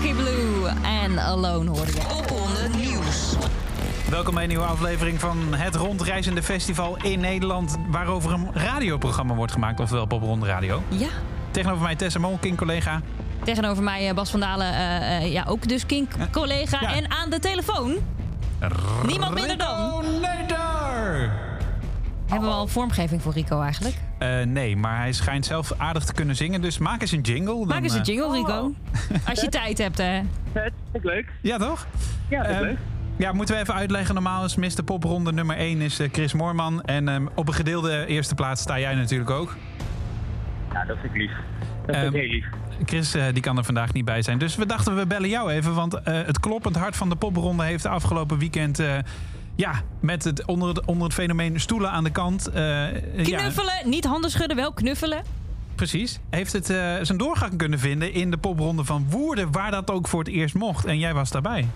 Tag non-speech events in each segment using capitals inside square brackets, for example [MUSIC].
Man Alone hoorde je. Popronde Nieuws. Welkom bij een nieuwe aflevering van het rondreizende festival in Nederland... waarover een radioprogramma wordt gemaakt, oftewel Popronde Radio. Ja. Tegenover mij Tessa Mol, King-collega. Tegenover mij eh, Bas van Dalen, eh, eh, ja, ook dus Kink-collega. Ja. En aan de telefoon Niemand minder dan-! Hebben we al vormgeving voor Rico eigenlijk. Eh, nee, maar hij schijnt zelf aardig te kunnen zingen, dus maak eens een jingle. dan, Maak eens een eh, jingle, Rico. Als je tijd hebt, hè. Vet, vind ik leuk. Ja, toch? Ja, dat is Ehm, leuk. Ja, moeten we even uitleggen. Normaal is Mr. Popronde nummer 1 is eh, Chris Moorman. En ehm, op een gedeelde eerste plaats sta jij natuurlijk ook. Ja, dat vind ik lief. Dat vind ik Ehm, heel lief. Chris eh, die kan er vandaag niet bij zijn. Dus we dachten we bellen jou even. Want eh, het kloppend hart van de popronde heeft de afgelopen weekend... eh, ja, met het, onder, het, onder het fenomeen stoelen aan de kant... eh, ja, Knuffelen, niet handen schudden, wel knuffelen. precies. Heeft het eh, zijn doorgang kunnen vinden in de popronde van Woerden... waar dat ook voor het eerst mocht. En jij was daarbij.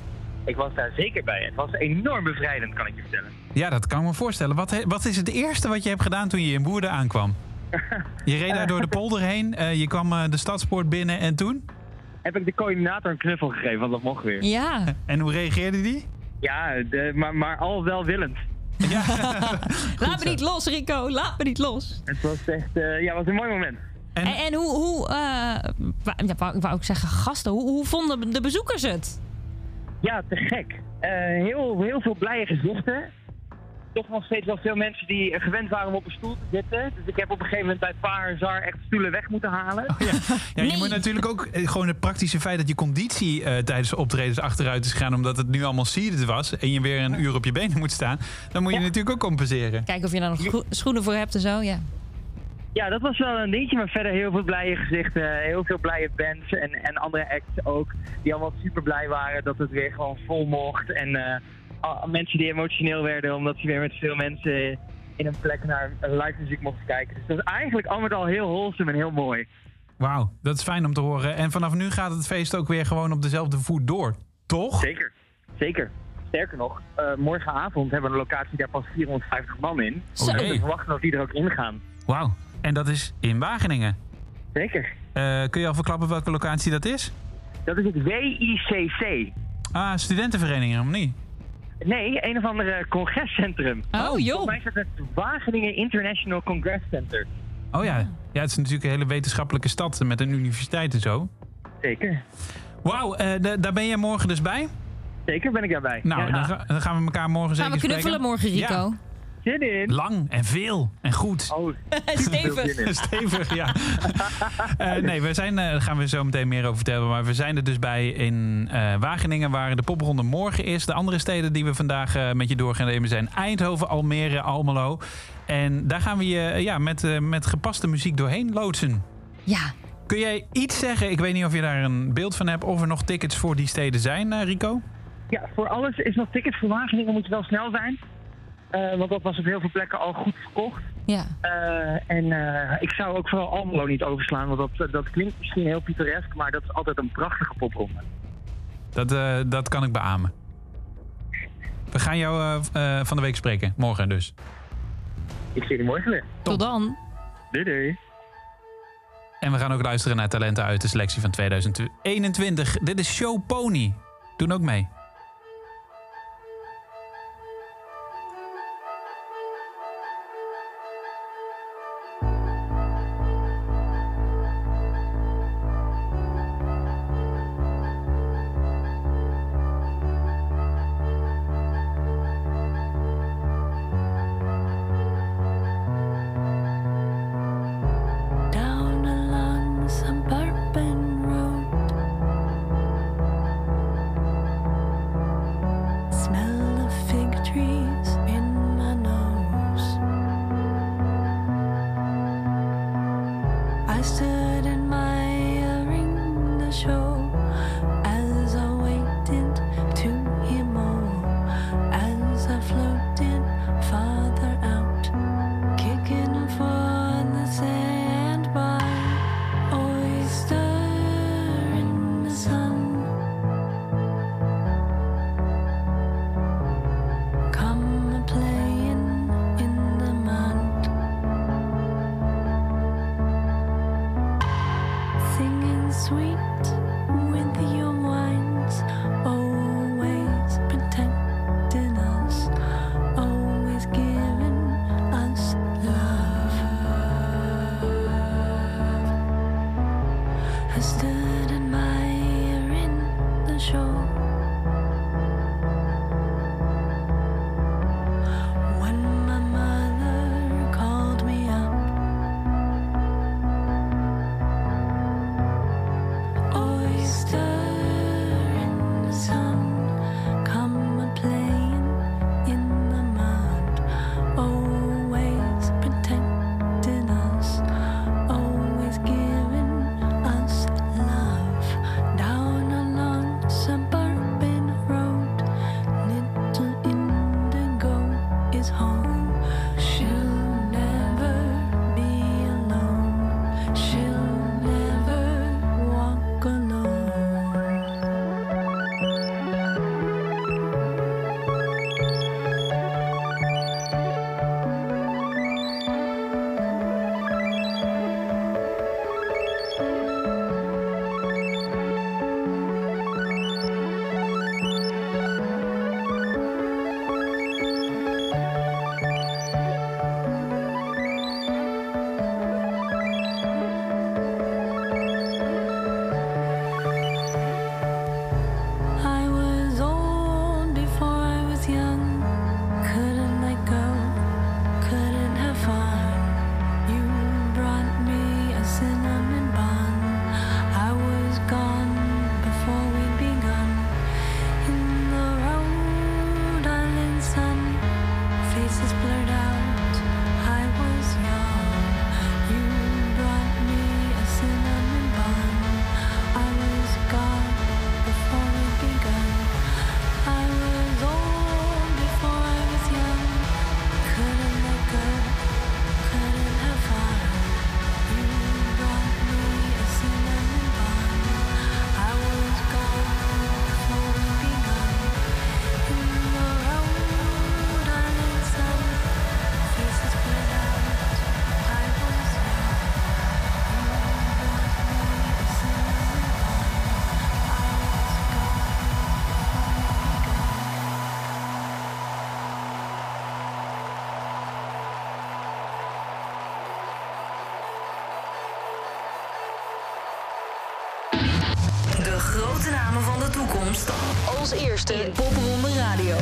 Ik was daar zeker bij. Het was enorm bevrijdend, kan ik je vertellen. Ja, dat kan ik me voorstellen. Wat, he- wat is het eerste wat je hebt gedaan toen je in Woerden aankwam? [LAUGHS] Je reed daar door de polder heen. eh, je kwam eh, de stadspoort binnen en toen? Heb ik de coördinator een knuffel gegeven, want dat mocht weer. Ja. [LAUGHS] En hoe reageerde die? Ja, de, maar, maar al welwillend. [LAUGHS] Laat me niet los, Rico. Laat me niet los. Het was echt, eh, ja, het was een mooi moment. En, En, en hoe, hoe eh, ja, wou, ik wou ook zeggen gasten, hoe, hoe vonden de bezoekers het? Ja, te gek. Eh, heel, heel veel blije gezichten. Toch nog steeds wel veel mensen die gewend waren om op een stoel te zitten. Dus ik heb op een gegeven moment bij Paar Zar echt stoelen weg moeten halen. ja, ja, je moet natuurlijk ook eh, gewoon het praktische feit dat je conditie eh, tijdens de optredens achteruit is gegaan. omdat het nu allemaal seated was. en je weer een uur op je benen moet staan. dan moet je Ja. natuurlijk ook compenseren. Kijken of je daar nog scho- schoenen voor hebt en zo, ja. Ja, dat was wel een dingetje, maar verder heel veel blije gezichten. Heel veel blije bands en, en andere acts ook. Die allemaal super blij waren dat het weer gewoon vol mocht. En eh, mensen die emotioneel werden omdat ze weer met veel mensen in een plek naar live muziek mochten kijken. Dus dat is eigenlijk al met al heel wholesome en heel mooi. Wauw, dat is fijn om te horen. En vanaf nu gaat het feest ook weer gewoon op dezelfde voet door. Toch? Zeker. Zeker. Sterker nog, eh, morgenavond hebben we een locatie daar pas 450 man in. Zo. Oké. we verwachten dat die er ook ingaan. Wauw. En dat is in Wageningen. Zeker. Eh, kun je al verklappen welke locatie dat is? Dat is het WICC. Ah, studentenvereniging, of niet? Nee, een of andere congrescentrum. Oh, Volgens joh. mij is het het Wageningen International Congress Center. Oh ja. Ja, het is natuurlijk een hele wetenschappelijke stad met een universiteit en zo. Zeker. Wauw, eh, da- daar ben jij morgen dus bij? Zeker ben ik daarbij. Nou, ja. dan, ga- dan gaan we elkaar morgen Gaan zeker we knuffelen spreken. morgen, Rico? Ja, Zin in. lang en veel en goed. Oh, [LAUGHS] Stevig. [LAUGHS] Stevig, ja. Eh, nee, we zijn, eh, daar gaan we zo meteen meer over vertellen. Maar we zijn er dus bij in eh, Wageningen, waar de popronde morgen is. De andere steden die we vandaag eh, met je door gaan nemen zijn Eindhoven, Almere, Almelo. En daar gaan we je ja, met, met gepaste muziek doorheen loodsen. Ja. Kun jij iets zeggen? Ik weet niet of je daar een beeld van hebt. Of er nog tickets voor die steden zijn, Rico? Ja, voor alles is nog tickets voor Wageningen moet je wel snel zijn. Eh, want dat was op heel veel plekken al goed verkocht. Ja. Eh, en eh, ik zou ook vooral Almelo niet overslaan, want dat, dat klinkt misschien heel pittoresk, maar dat is altijd een prachtige popronde. Dat, eh, dat kan ik beamen. We gaan jou eh, eh, van de week spreken. Morgen dus. Ik zie je morgen weer. Tot dan. Doei doei. En we gaan ook luisteren naar talenten uit de selectie van 2021. Dit is Show Pony. Doen ook mee. grote namen van de toekomst. Als eerste in Popronde Radio.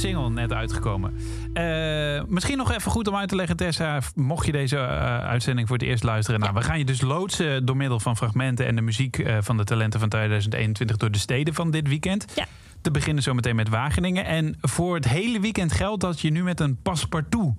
Single net uitgekomen. Eh, misschien nog even goed om uit te leggen, Tessa. Mocht je deze eh, uitzending voor het eerst luisteren. Nou, we gaan je dus loodsen door middel van fragmenten en de muziek eh, van de talenten van 2021 door de steden van dit weekend. Ja. Te beginnen zometeen met Wageningen. En voor het hele weekend geldt dat je nu met een paspartout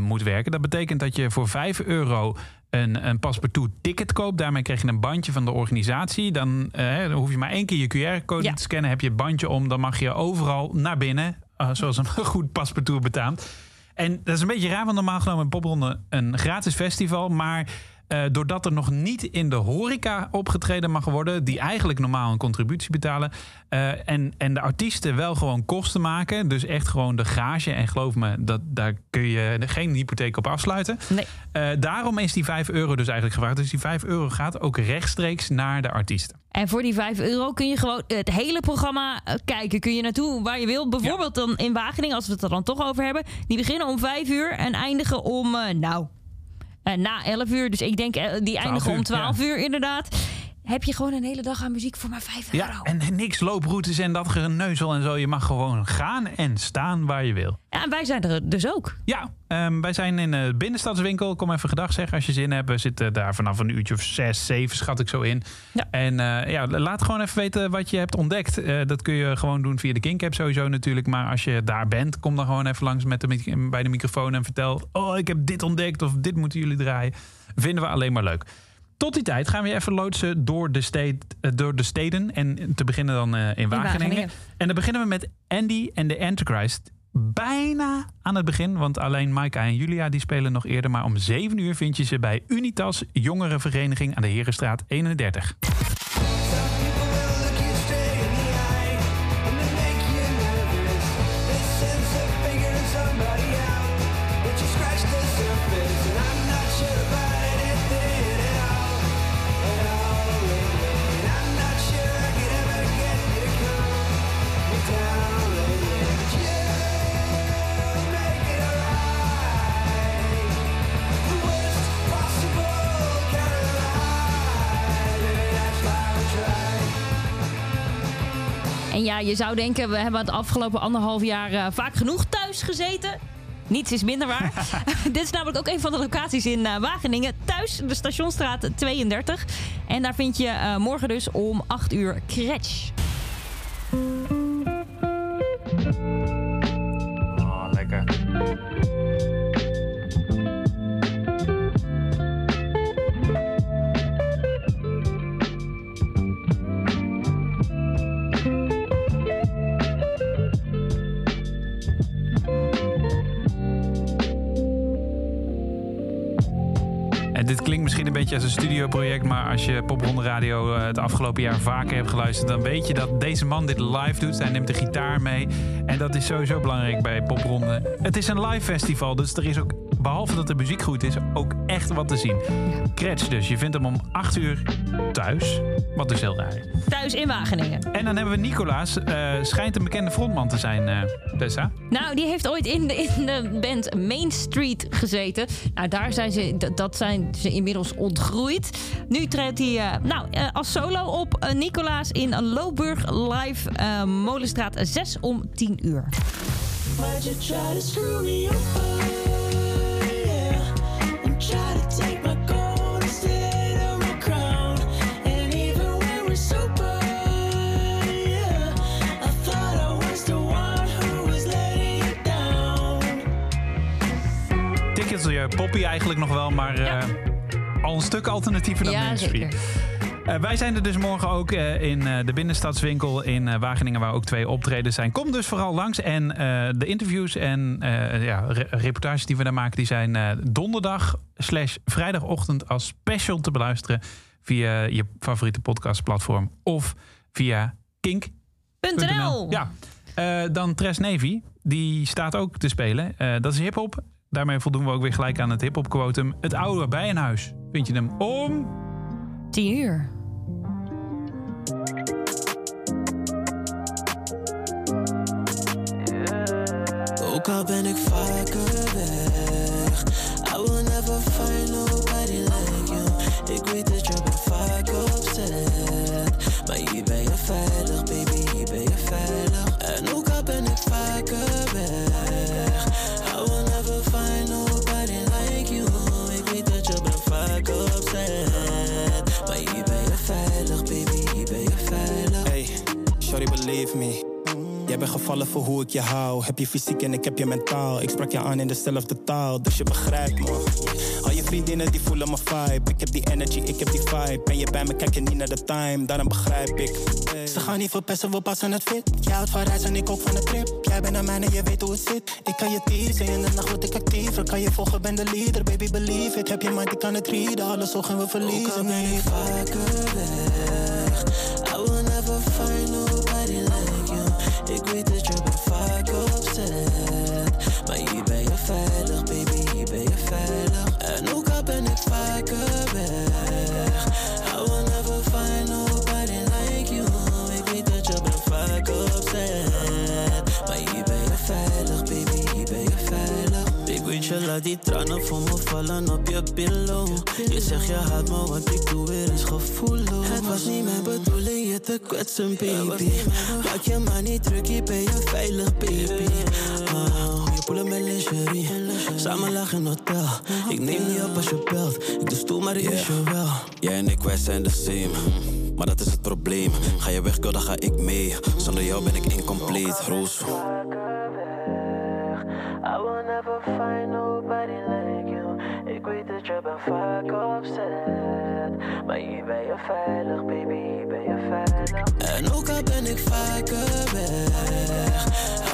moet werken. Dat betekent dat je voor 5 euro een, een paspartout ticket koopt. Daarmee krijg je een bandje van de organisatie. Dan, eh, dan hoef je maar één keer je QR-code Ja. te scannen. Heb je het bandje om, dan mag je overal naar binnen. Eh, zoals een [LAUGHS] goed paspartout betaamt. En dat is een beetje raar, want normaal genomen een popronde een gratis festival. Maar eh, doordat er nog niet in de horeca opgetreden mag worden, die eigenlijk normaal een contributie betalen. eh, en, en de artiesten wel gewoon kosten maken. Dus echt gewoon de gage. En geloof me, dat, daar kun je geen hypotheek op afsluiten. Nee. Eh, daarom is die 5 euro dus eigenlijk gevraagd. Dus die 5 euro gaat ook rechtstreeks naar de artiesten. En voor die 5 euro kun je gewoon het hele programma kijken. Kun je naartoe waar je wil. Bijvoorbeeld dan in Wageningen, als we het er dan toch over hebben. Die beginnen om 5 uur en eindigen om, nou, na 11 uur. Dus ik denk, eh, die eindigen om 12 ja. uur inderdaad. Heb je gewoon een hele dag aan muziek voor maar 5 euro. Ja, en niks looproutes en dat geneuzel en zo. Je mag gewoon gaan en staan waar je wil. Ja, en wij zijn er dus ook. Ja, ehm, wij zijn in de binnenstadswinkel. Kom even gedag zeggen als je zin hebt. We zitten daar vanaf een uurtje of zes, zeven schat ik zo in. Ja. En eh, ja, laat gewoon even weten wat je hebt ontdekt. Eh, dat kun je gewoon doen via de Kink-app sowieso natuurlijk. Maar als je daar bent, kom dan gewoon even langs met de, bij de microfoon en vertel... oh, ik heb dit ontdekt of dit moeten jullie draaien. Vinden we alleen maar leuk. Tot die tijd gaan we even loodsen door de, steed, eh, door de steden. En te beginnen dan eh, in, Wageningen. Wageningen. En dan beginnen we met Andy en de Antichrist. Bijna aan het begin, want alleen Maika en Julia die spelen nog eerder. Maar om 7 uur vind je ze bij Unitas Jongerenvereniging aan de Herenstraat 31. Ja, je zou denken, we hebben het afgelopen anderhalf jaar eh, vaak genoeg thuis gezeten. Niets is minder waar. [LAUGHS] [LAUGHS] Dit is namelijk ook een van de locaties in eh, Wageningen. Thuis, de Stationstraat 32. En daar vind je eh, morgen dus om 8 uur Cratch. Misschien een beetje als een studioproject, maar als je Popronde Radio eh, het afgelopen jaar vaker hebt geluisterd, dan weet je dat deze man dit live doet. Hij neemt de gitaar mee. En dat is sowieso belangrijk bij Popronde. Het is een live festival, dus er is ook, behalve dat de muziek goed is, ook echt wat te zien. Kretsch dus. Je vindt hem om 8 uur thuis. Wat dus heel raar is. Thuis in Wageningen. En dan hebben we Nicolaas. eh, schijnt een bekende frontman te zijn, eh Tessa. Nou, die heeft ooit in de, in de band Main Street gezeten. Nou, daar zijn ze, dat zijn ze inmiddels ontgroeid. Nu treedt hij eh, nou, eh, als solo op Nicolaas in Loburg Live Molenstraat 6 om 10 uur. Why'd you try to screw me over? Poppy eigenlijk nog wel, maar eh, Ja. al een stuk alternatiever dan Ja, Main Street. zeker. Eh, wij zijn er dus morgen ook eh, in eh, de binnenstadswinkel in Wageningen, waar ook twee optredens zijn. Kom dus vooral langs. En de interviews en ja, re- reportages die we daar maken, die zijn donderdag slash vrijdagochtend als special te beluisteren via je favoriete podcastplatform of via kink.nl. .nl. Ja, dan Tres Navy, die staat ook te spelen. Dat is hip-hop. Daarmee voldoen we ook weer gelijk aan het hip-hop quotum. Het oude bijenhuis. Vind je hem om 10 uur. Ook al ben ik vaker weg. I will never find nobody like you. Ik weet dat je bent vaak opzet. Maar hier ben je veilig, baby, hier ben je veilig. En ook al ben ik vaker weg. I will never find nobody like you. Ik weet dat je bent vaak opzet. Maar hier ben je veilig, baby, hier ben je veilig. Hey, sorry, believe me. Gevallen voor hoe ik je hou. Heb je fysiek en ik heb je mentaal. Ik sprak je aan in dezelfde taal, dus je begrijpt me. Al je vriendinnen die voelen mijn vibe. Ik heb die energy, ik heb die vibe. Ben je bij me, kijk je niet naar de time, daarom begrijp ik. Ze gaan niet verpesten, we passen het fit. Jij houdt van reizen, ik ook van de trip. Jij bent aan mij en je weet hoe het zit. Ik kan je teasen, in de nacht word ik actiever. Kan je volgen, ben de leader, baby believe it. Heb je mind, ik kan het readen. Alles ogen we verliezen. ben ik vaker weg. Laat die tranen voor me vallen op je pillow. Je zegt je haat me, wat ik doe weer is gevoelloos. Het was niet mijn bedoeling je te kwetsen, baby. Maak je maar niet druk, hier ben je veilig, baby. Oh, je poelen met lingerie. Samen lachen in hotel. Ik neem niet op als je belt. Ik doe stoel, maar ik is je wel. Jij en ik, wij zijn de same. Maar dat is het probleem. Ga je weg, girl, dan ga ik mee. Zonder jou ben ik incompleet, Roos. Never find nobody like you. Ik weet dat je bent vaak opzet. Maar hier ben je veilig, baby, hier ben je veilig. En ook al ben ik vaker weg.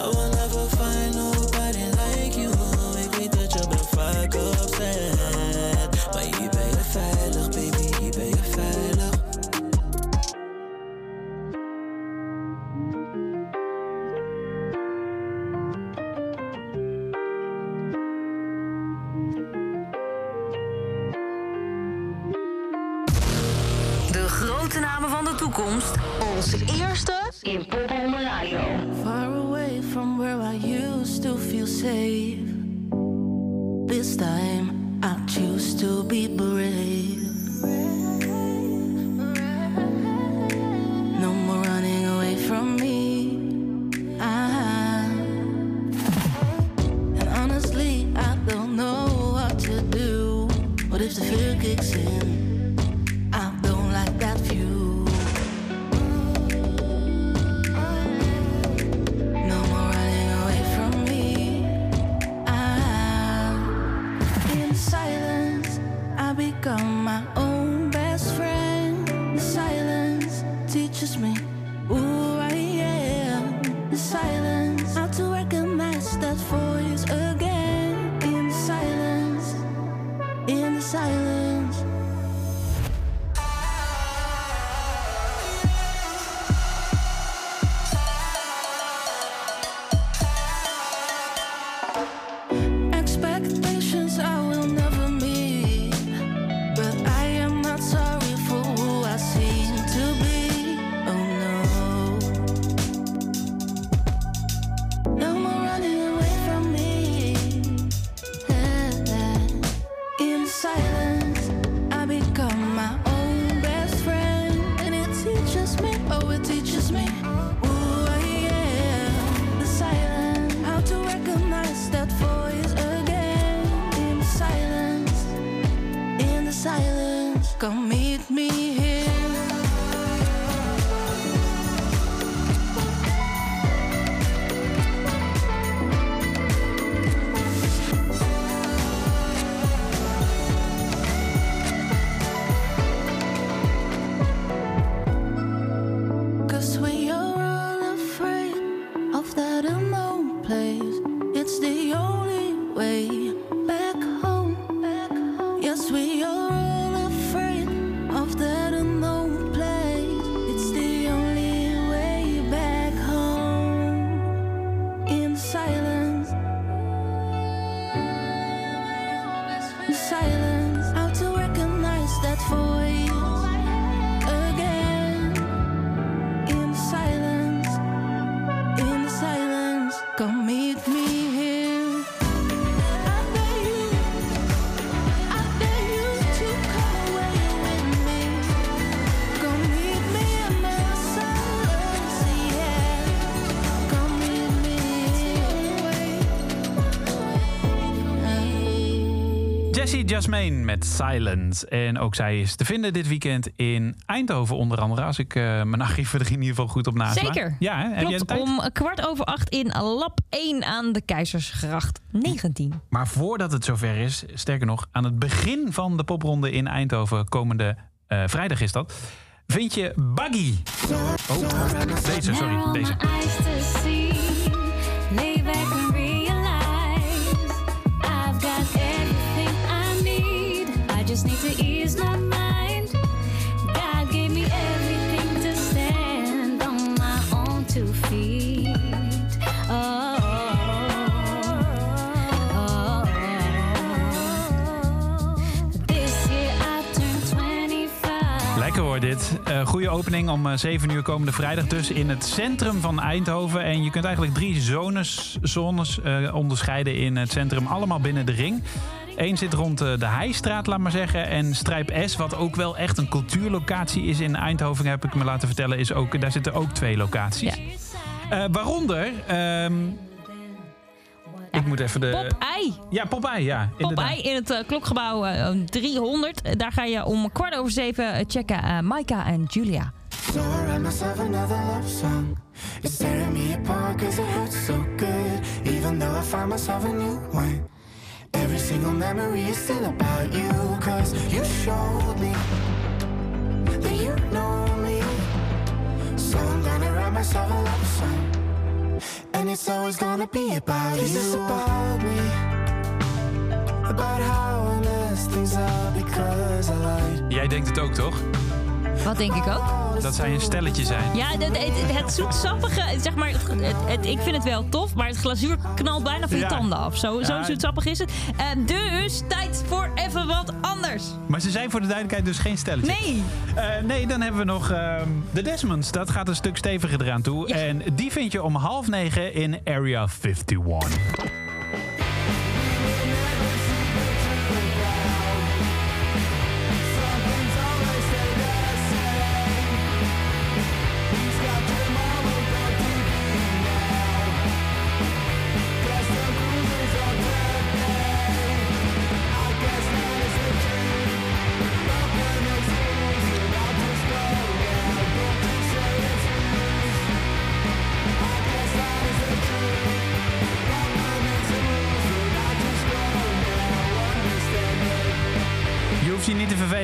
Jasmine met Silence. En ook zij is te vinden dit weekend in Eindhoven onder andere. Als ik eh, mijn archieven er in ieder geval goed op nasla. Zeker. Ja, hè? Klopt, een tijd? om kwart over acht in lab 1 aan de Keizersgracht 19. Maar voordat het zover is, sterker nog, aan het begin van de popronde in Eindhoven, komende eh, vrijdag is dat, vind je Buggy. Oh, deze, sorry, deze. Eh goede opening om eh, 7 uur komende vrijdag. Dus in het centrum van Eindhoven. En je kunt eigenlijk drie zones, zones eh, onderscheiden in het centrum. Allemaal binnen de ring. Eén zit rond eh, de Heijstraat, laat maar zeggen. En Strijp S, wat ook wel echt een cultuurlocatie is in Eindhoven, heb ik me laten vertellen. Is ook, daar zitten ook twee locaties. Eh, waaronder... ehm, ik moet even de... Popeye. Ja, Popeye, ja. inderdaad. Popeye in het eh, klokgebouw eh, 300. Eh, Daar ga je om kwart over zeven eh, checken eh Maika en Julia. So I write myself another love song. It's tearing me apart cause it hurts so good. Even though I find myself a new one. Every single memory is still about you. Cause you showed me that you know me. So I'm gonna write myself a love song. And it's always gonna be about you. Is this about me? About how I messed things up because I lied. Jij denkt het ook, toch? Wat denk ik ook? Dat zij een stelletje zijn. Ja, het, het, het zoetsappige, zeg maar, het, het- ik vind het wel tof, maar het glazuur knalt bijna van je Ja. tanden af. Zo, zo Ja. zoetsappig is het. Eh, dus tijd voor even wat anders. Maar ze zijn voor de duidelijkheid dus geen stelletje. Nee. Eh, nee, dan hebben we nog ehm, de Desmonds. Dat gaat een stuk steviger eraan toe. En die vind je om half negen in Area 51.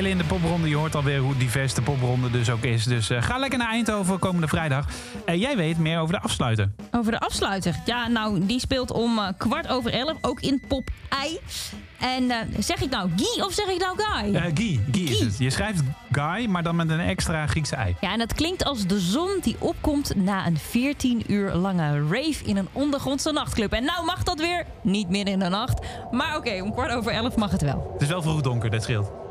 In de popronde. Je hoort alweer hoe divers de popronde dus ook is. Dus eh, ga lekker naar Eindhoven komende vrijdag. En jij weet meer over de afsluiter. Over de afsluiter. Ja, nou, die speelt om eh, kwart over elf, ook in Pop I. En eh, zeg ik nou Guy of zeg ik nou Guy? Guy, Guy is het. Je schrijft Guy, maar dan met een extra Griekse ei. Ja, en dat klinkt als de zon die opkomt na een 14 uur lange rave in een ondergrondse nachtclub. En nou mag dat weer, niet midden in de nacht. Maar oké, om kwart over elf mag het wel. Het is wel vroeg donker, dat scheelt.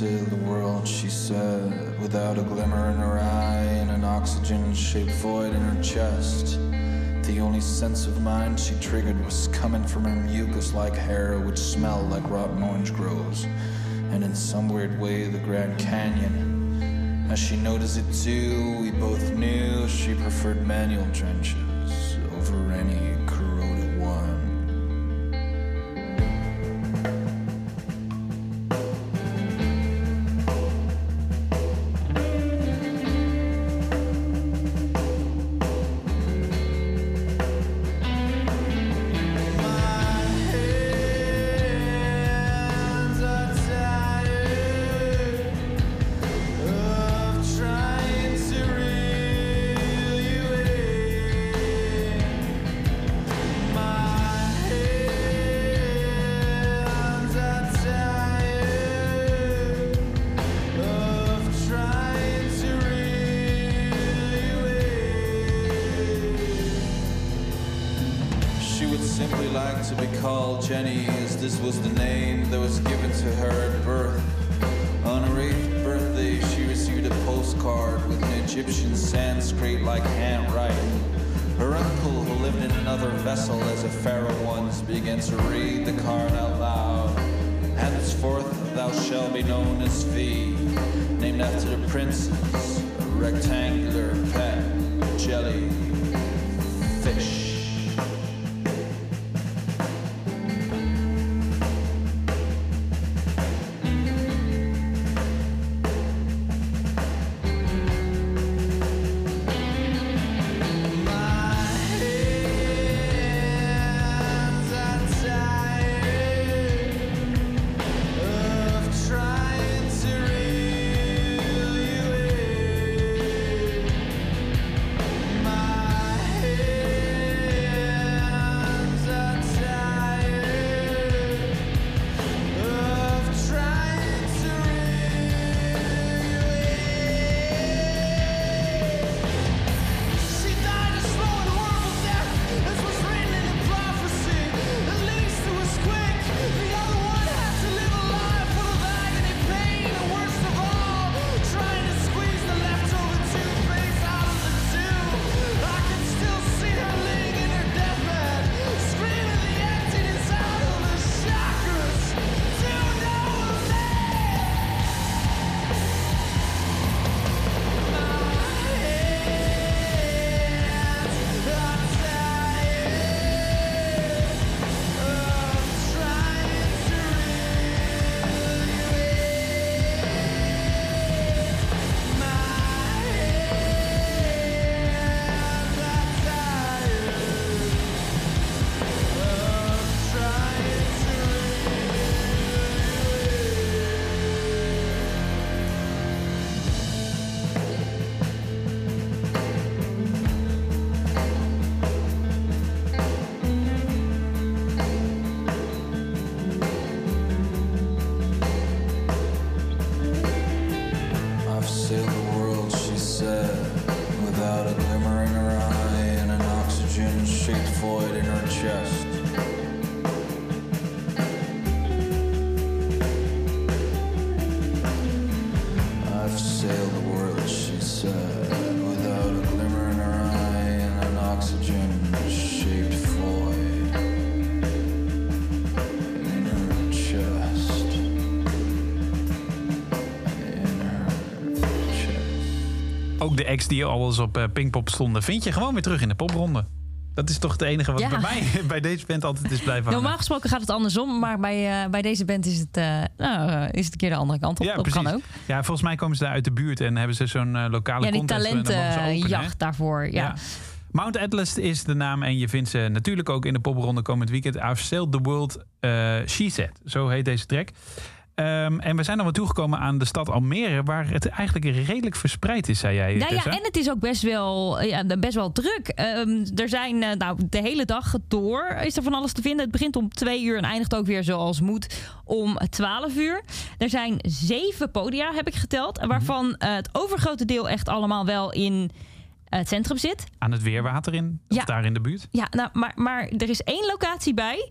Sailed the world, she said, without a glimmer in her eye and an oxygen shaped void in her chest. The only sense of mind she triggered was coming from her mucus like hair, which smelled like rotten orange groves. And in some weird way, the Grand Canyon. As she noticed it too, we both knew she preferred manual trenches I've the world, she said, without a glimmer in her eye and an oxygen shaped void in her chest. Acts die al eens op eh, Pinkpop stonden, vind je gewoon weer terug in de popronde. Dat is toch het enige wat Ja. bij mij [LAUGHS] bij deze band altijd is blijven hangen. Normaal gesproken gaat het andersom, maar bij, eh, bij deze band is het, eh, nou, is het een keer de andere kant op. Ja, dat precies. kan ook. Ja, volgens mij komen ze daar uit de buurt en hebben ze zo'n lokale Ja, die talentenjacht daarvoor. Ja. Mount Atlas is de naam en je vindt ze natuurlijk ook in de popronde komend weekend. I've Sailed the World, She Said. Zo heet deze track. Ehm, en we zijn dan wel toegekomen aan de stad Almere, waar het eigenlijk redelijk verspreid is, zei jij. Nou ja, en het is ook best wel, ja, best wel druk. Ehm, er zijn eh, nou, de hele dag door is er van alles te vinden. Het begint om twee uur en eindigt ook weer zoals moet om 12 uur. Er zijn zeven podia, heb ik geteld. Mhm. Waarvan eh, het overgrote deel echt allemaal wel in eh, het centrum zit. Aan het Weerwater in, of Ja. daar in de buurt. Ja, nou, maar, maar er is één locatie bij.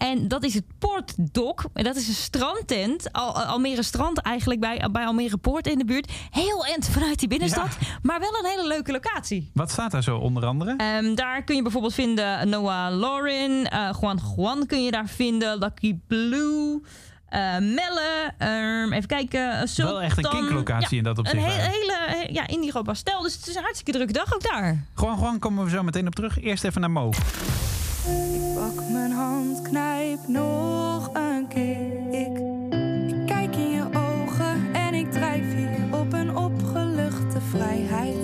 En dat is het Poortdok. En dat is een strandtent. Al, Almere Strand eigenlijk bij, bij Almere Poort in de buurt. Heel end vanuit die binnenstad. Maar wel een hele leuke locatie. Wat staat daar zo onder andere? Ehm, daar kun je bijvoorbeeld vinden Noah Lauren. eh Juan Juan kun je daar vinden. Lucky Blue. eh, Melle. ehm, even kijken. Sultan. Wel echt een kinklocatie in dat opzicht, Een he- hele he- ja, indigo pastel. Dus het is een hartstikke drukke dag ook daar. Gewoon, gewoon komen we zo meteen op terug. Eerst even naar Mo. Pak mijn hand, knijp nog een keer. Ik, ik kijk in je ogen en ik drijf hier op een opgeluchte vrijheid.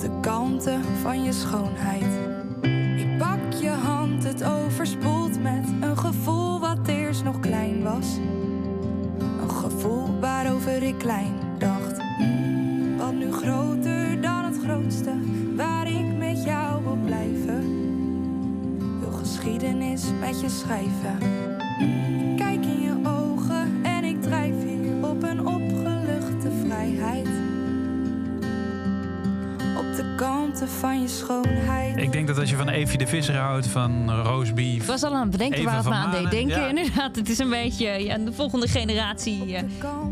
De kanten van je schoonheid. Ik pak je hand, het overspoelt met een gevoel wat eerst nog klein was. Een gevoel waarover ik klein dacht. Wat nu groter dan het grootste, met je schrijven. Kijk in je ogen en ik drijf hier op een kanten van je schoonheid. Ik denk dat als je van Evie de Visser houdt, van roastbeef... Ik was al aan het bedenken Eva waar het me aan deed denken. ja. Inderdaad, het is een beetje ja, de volgende generatie eh,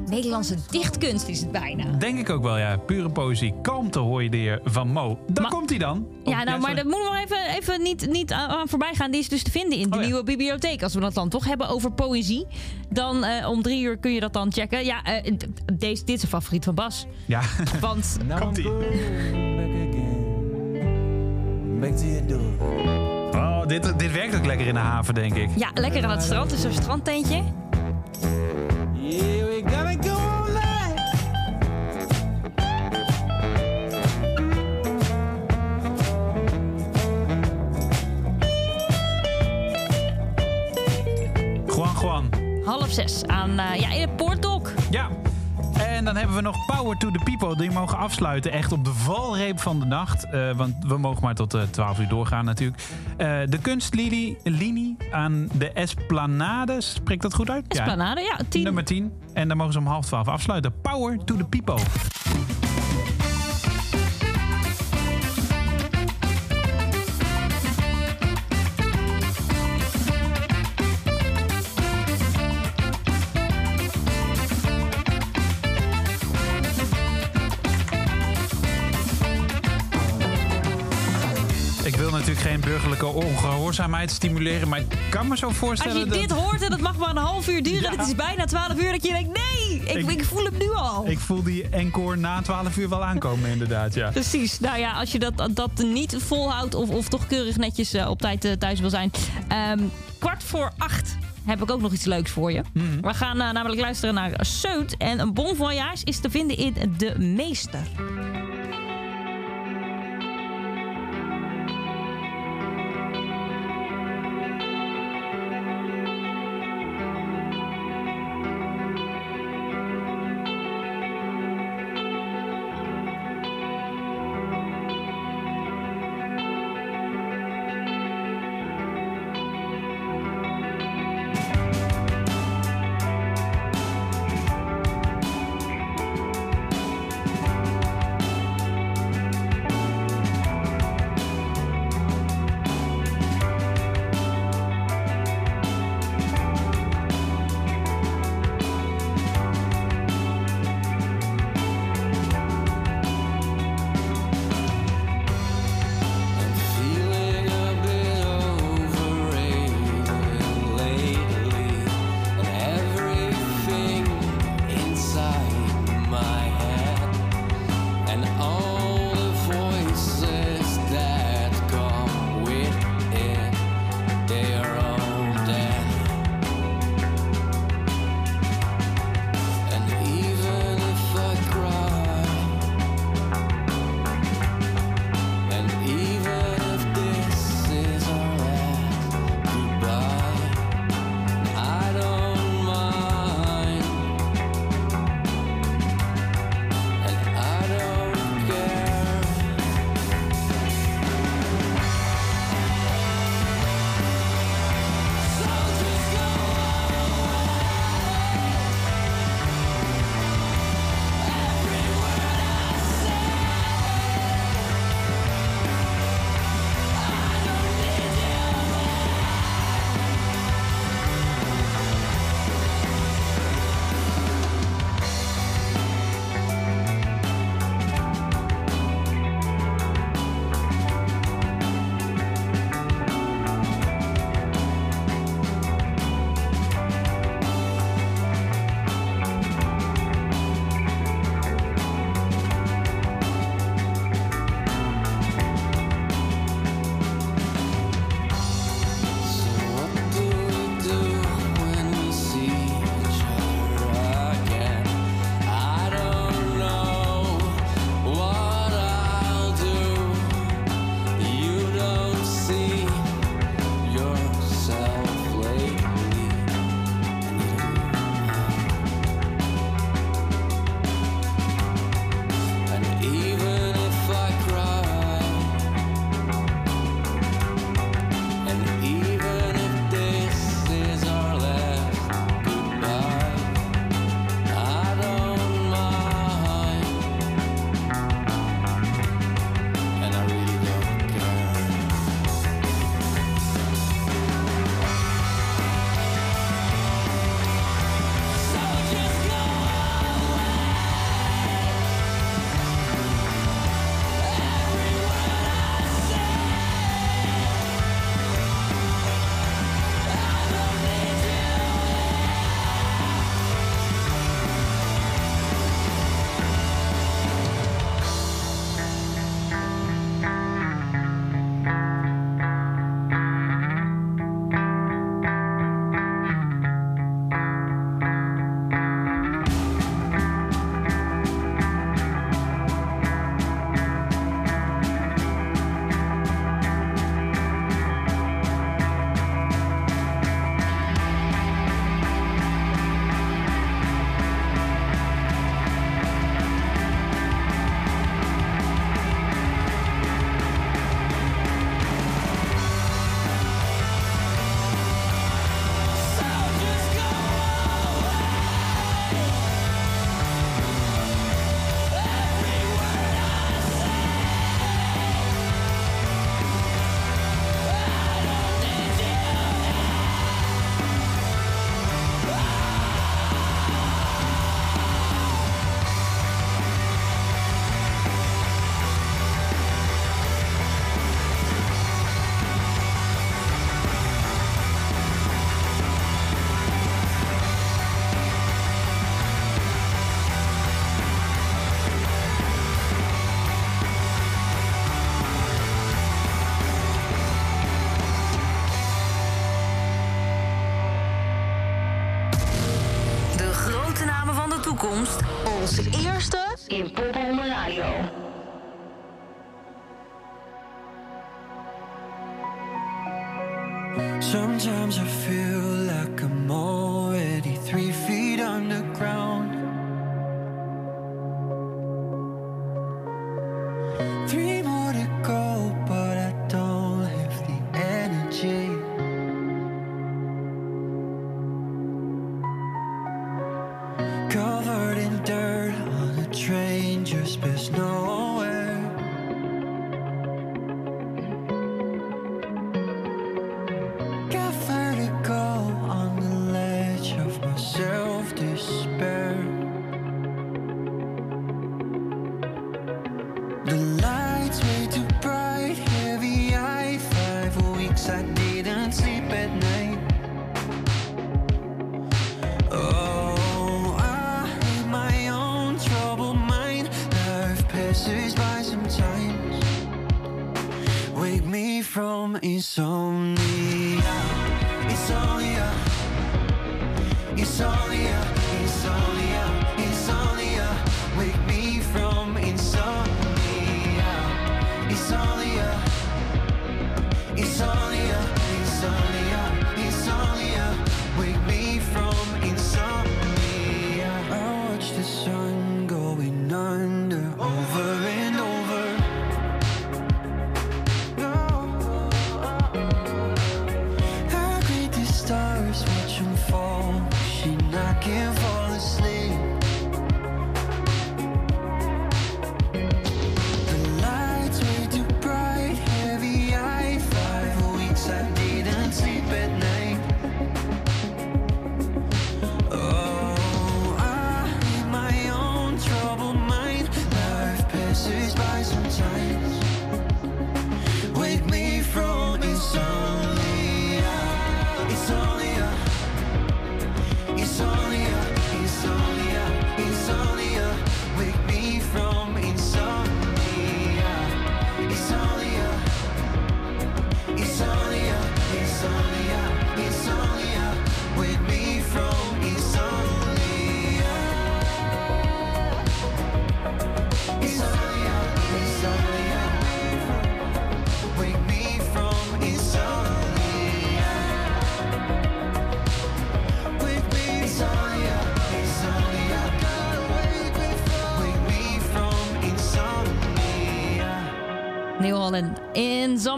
Nederlandse dichtkunst is het bijna. Denk ik ook wel, ja. Pure poëzie. Kalmte hoor je de heer van Mo. Daar komt hij dan. Ja, nou, maar dat moeten we nog even, even niet, niet aan, voorbij gaan. Die is dus te vinden in de Oh, ja. nieuwe bibliotheek. Als we dat dan toch hebben over poëzie, dan eh, om drie uur kun je dat dan checken. Ja, eh, deze, dit is een favoriet van Bas. Ja. Want [LAUGHS] Komt-ie. Back to your door. Oh, dit, dit werkt ook lekker in de haven, denk ik. ja, lekker aan het strand. Het is een strandtentje. Yeah, we gotta go all night. Juan Juan. Half zes aan, eh, ja, in het Poortdok. Ja. En dan hebben we nog Power to the People. Die mogen afsluiten echt op de valreep van de nacht. Eh, want we mogen maar tot eh 12 uur doorgaan natuurlijk. Eh, de kunstlinie linie aan de Esplanade. Spreekt dat goed uit? Esplanade, ja, 10. Nummer 10. En dan mogen ze om half 12 afsluiten. Power to the People. Burgerlijke ongehoorzaamheid stimuleren, maar ik kan me zo Als voorstellen je dat... dit hoort en dat mag maar een half uur duren, Ja. het is bijna 12 uur, dat je denkt, nee, ik, Ik- ik, voel hem nu al. Ik voel die encore na 12 uur wel aankomen, inderdaad, ja. [LAUGHS] Precies. Nou ja, als je dat, dat niet volhoudt of, of toch keurig netjes eh, op tijd eh, thuis wil zijn. Ehm, kwart voor acht heb ik ook nog iets leuks voor je. Mhm. We gaan eh, namelijk luisteren naar Seut. En een bon voyage is te vinden in De Meester. Eerste in Insomnia. Insomnia.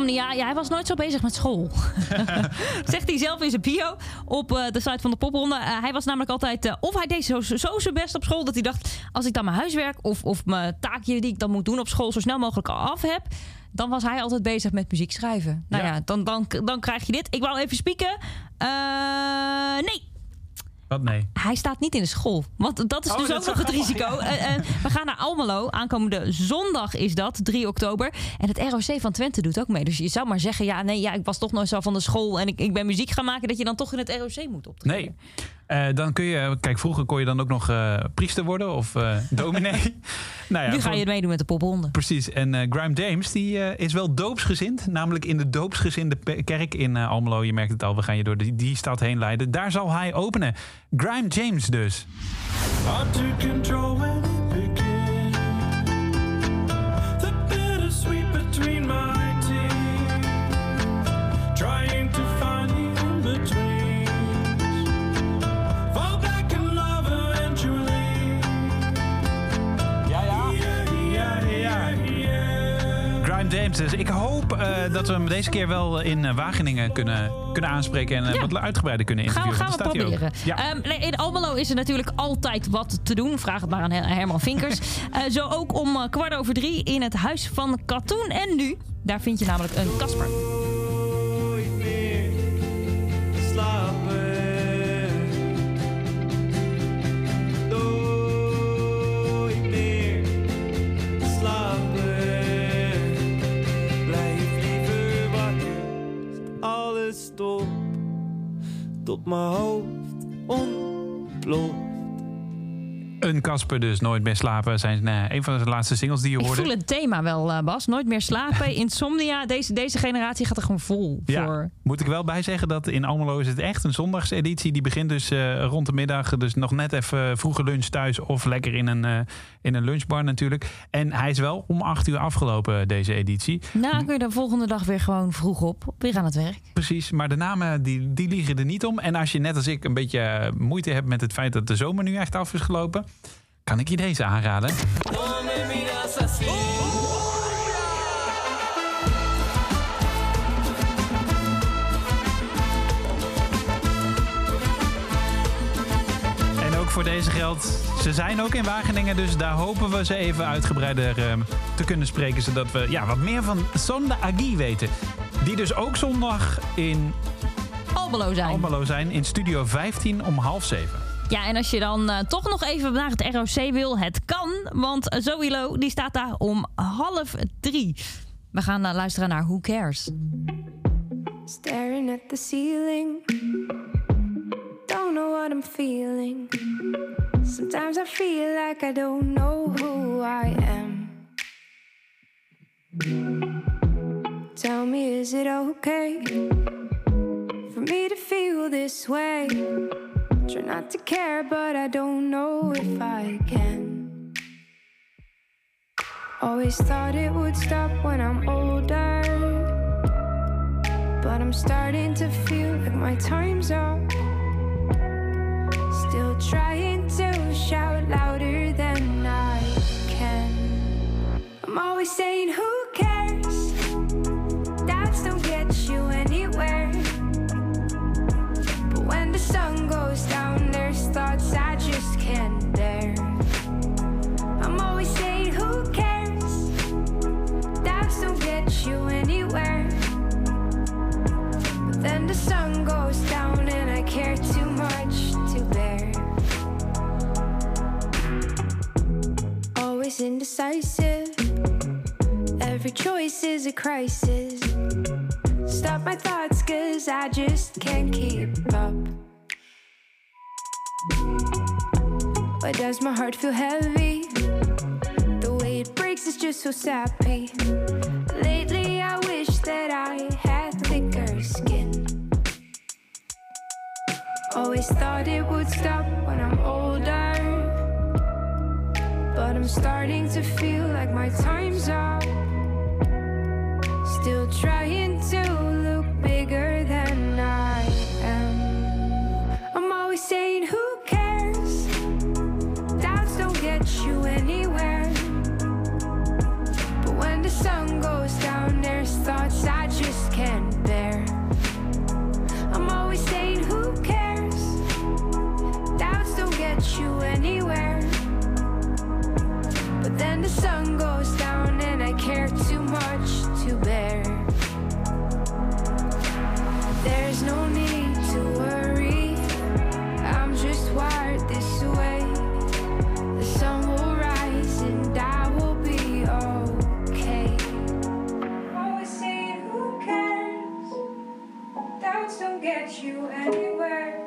Insomnia. Ja, hij was nooit zo bezig met school. [LAUGHS] Zegt hij zelf in zijn bio op eh, de site van de popronde. Eh, hij was namelijk altijd... eh, of hij deed zo, zo zijn best op school dat hij dacht... als ik dan mijn huiswerk of, of mijn taakje die ik dan moet doen op school... zo snel mogelijk af heb... dan was hij altijd bezig met muziek schrijven. Nou ja, Ja. dan, dan, dan krijg je dit. Ik wou even spieken. Nee, Wat nee? hij staat niet in de school. Want dat is Oh, dus dat ook nog het risico. ja. Eh, eh, we gaan naar Almelo. Aankomende zondag is dat, 3 oktober. En het ROC van Twente doet ook mee. Dus je zou maar zeggen, ja, nee, ja, ik was toch nooit zo van de school... en ik, ik ben muziek gaan maken, dat je dan toch in het ROC moet optreden. Nee. Eh, dan kun je, kijk, vroeger kon je dan ook nog eh, priester worden of eh [LAUGHS] dominee. nou ja, nu ga je meedoen met de popronde. Precies. En eh Grime James die, eh, is wel doopsgezind. Namelijk in de doopsgezinde kerk in Almelo. Je merkt het al, we gaan je door die, die stad heen leiden. Daar zal hij openen. Grime James dus. James dus. Ik hoop eh, dat we hem deze keer wel in eh, Wageningen kunnen, kunnen aanspreken. En eh, Ja. wat uitgebreider kunnen Gaan we, interviewen. gaan we staat hij proberen. Ja. Ehm, nee, in Almelo is er natuurlijk altijd wat te doen. Vraag het maar aan Her- Herman Vinkers. [LAUGHS] Eh, zo ook om kwart over drie in het Huis van Katoen. En nu, daar vind je namelijk een Kasper. Nooit meer Tot mijn hoofd ontploft. Een Casper dus. Nooit meer slapen zijn eh, een van de laatste singles die je Ik hoorde. voel het thema wel, eh, Bas. Nooit meer slapen, [LAUGHS] insomnia. Deze, deze generatie gaat er gewoon vol Ja, voor. moet ik wel bij zeggen dat in Almelo is het echt een zondagseditie. Die begint dus eh, rond de middag. Dus nog net even vroege lunch thuis of lekker in een, in een lunchbar natuurlijk. En hij is wel om acht uur afgelopen, deze editie. Nou, kun je de volgende dag weer gewoon vroeg op. Weer aan het werk. Precies, maar de namen die, die liegen er niet om. En als je net als ik een beetje moeite hebt met het feit dat de zomer nu echt af is gelopen... kan ik je deze aanraden. En ook voor deze geldt, ze zijn ook in Wageningen, dus daar hopen we ze even uitgebreider eh, te kunnen spreken, zodat we ja, wat meer van Sonda Agi weten. Die dus ook zondag in Almelo zijn. Almelo zijn, in Studio 15 om half zeven. Ja, en als je dan eh, toch nog even naar het ROC wil, het kan. Want Zoe Lo, die staat daar om half drie. We gaan eh, luisteren naar Who Cares. Staring at the ceiling. Don't know what I'm feeling. Sometimes I feel like I don't know who I am. Tell me, is it okay for me to feel this way? Try not to care, but I don't know if I can. Always thought it would stop when I'm older. But I'm starting to feel like my time's up. Still trying to shout louder than I can. I'm always saying, Who sun goes down, there's thoughts I just can't bear. I'm always saying, Who cares? Doubts don't get you anywhere. But then the sun goes down and I care too much to bear. Always indecisive. Every choice is a crisis. Stop my thoughts, cause I just can't Does my heart feel heavy? The way it breaks is just so sappy. Lately, I wish that I had thicker skin. Always thought it would stop when I'm older. But I'm starting to feel like my time's up. Still trying to the sun goes down, there's thoughts I just can't bear. I'm always saying, Who cares? Doubts don't get you anywhere. But then the sun goes down, and I care too get you anywhere.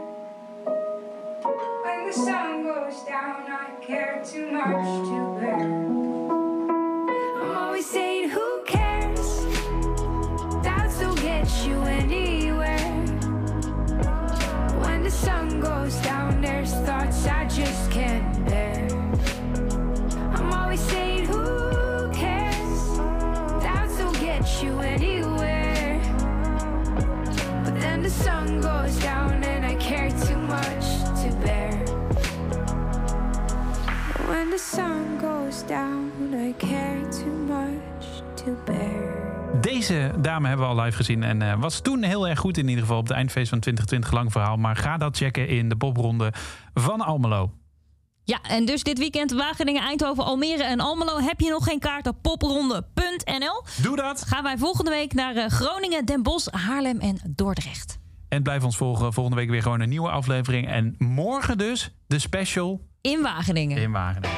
When the sun goes down, I care too much to bear. I'm always saying, Who cares? Doubts don't get you anywhere. Deze dame hebben we al live gezien en eh, was toen heel erg goed in ieder geval op het eindfeest van 2020 lang verhaal. Maar ga dat checken in de popronde van Almelo. Ja, en dus dit weekend Wageningen, Eindhoven, Almere en Almelo. Heb je nog geen kaart op popronde.nl? Doe dat! Gaan wij volgende week naar eh, Groningen, Den Bosch, Haarlem en Dordrecht. En blijf ons volgen. Volgende week weer gewoon een nieuwe aflevering. En morgen dus de special In Wageningen. in Wageningen.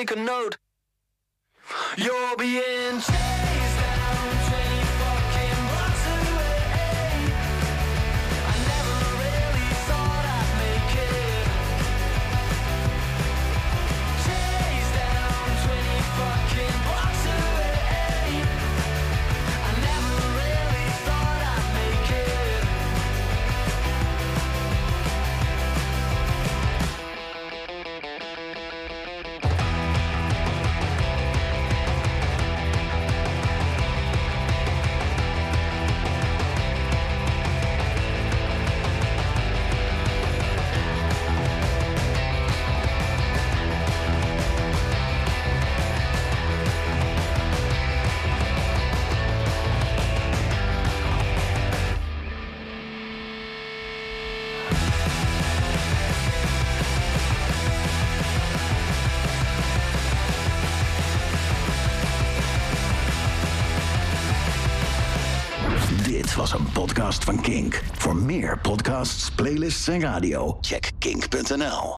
Take a note. Playlists en radio, check kink.nl.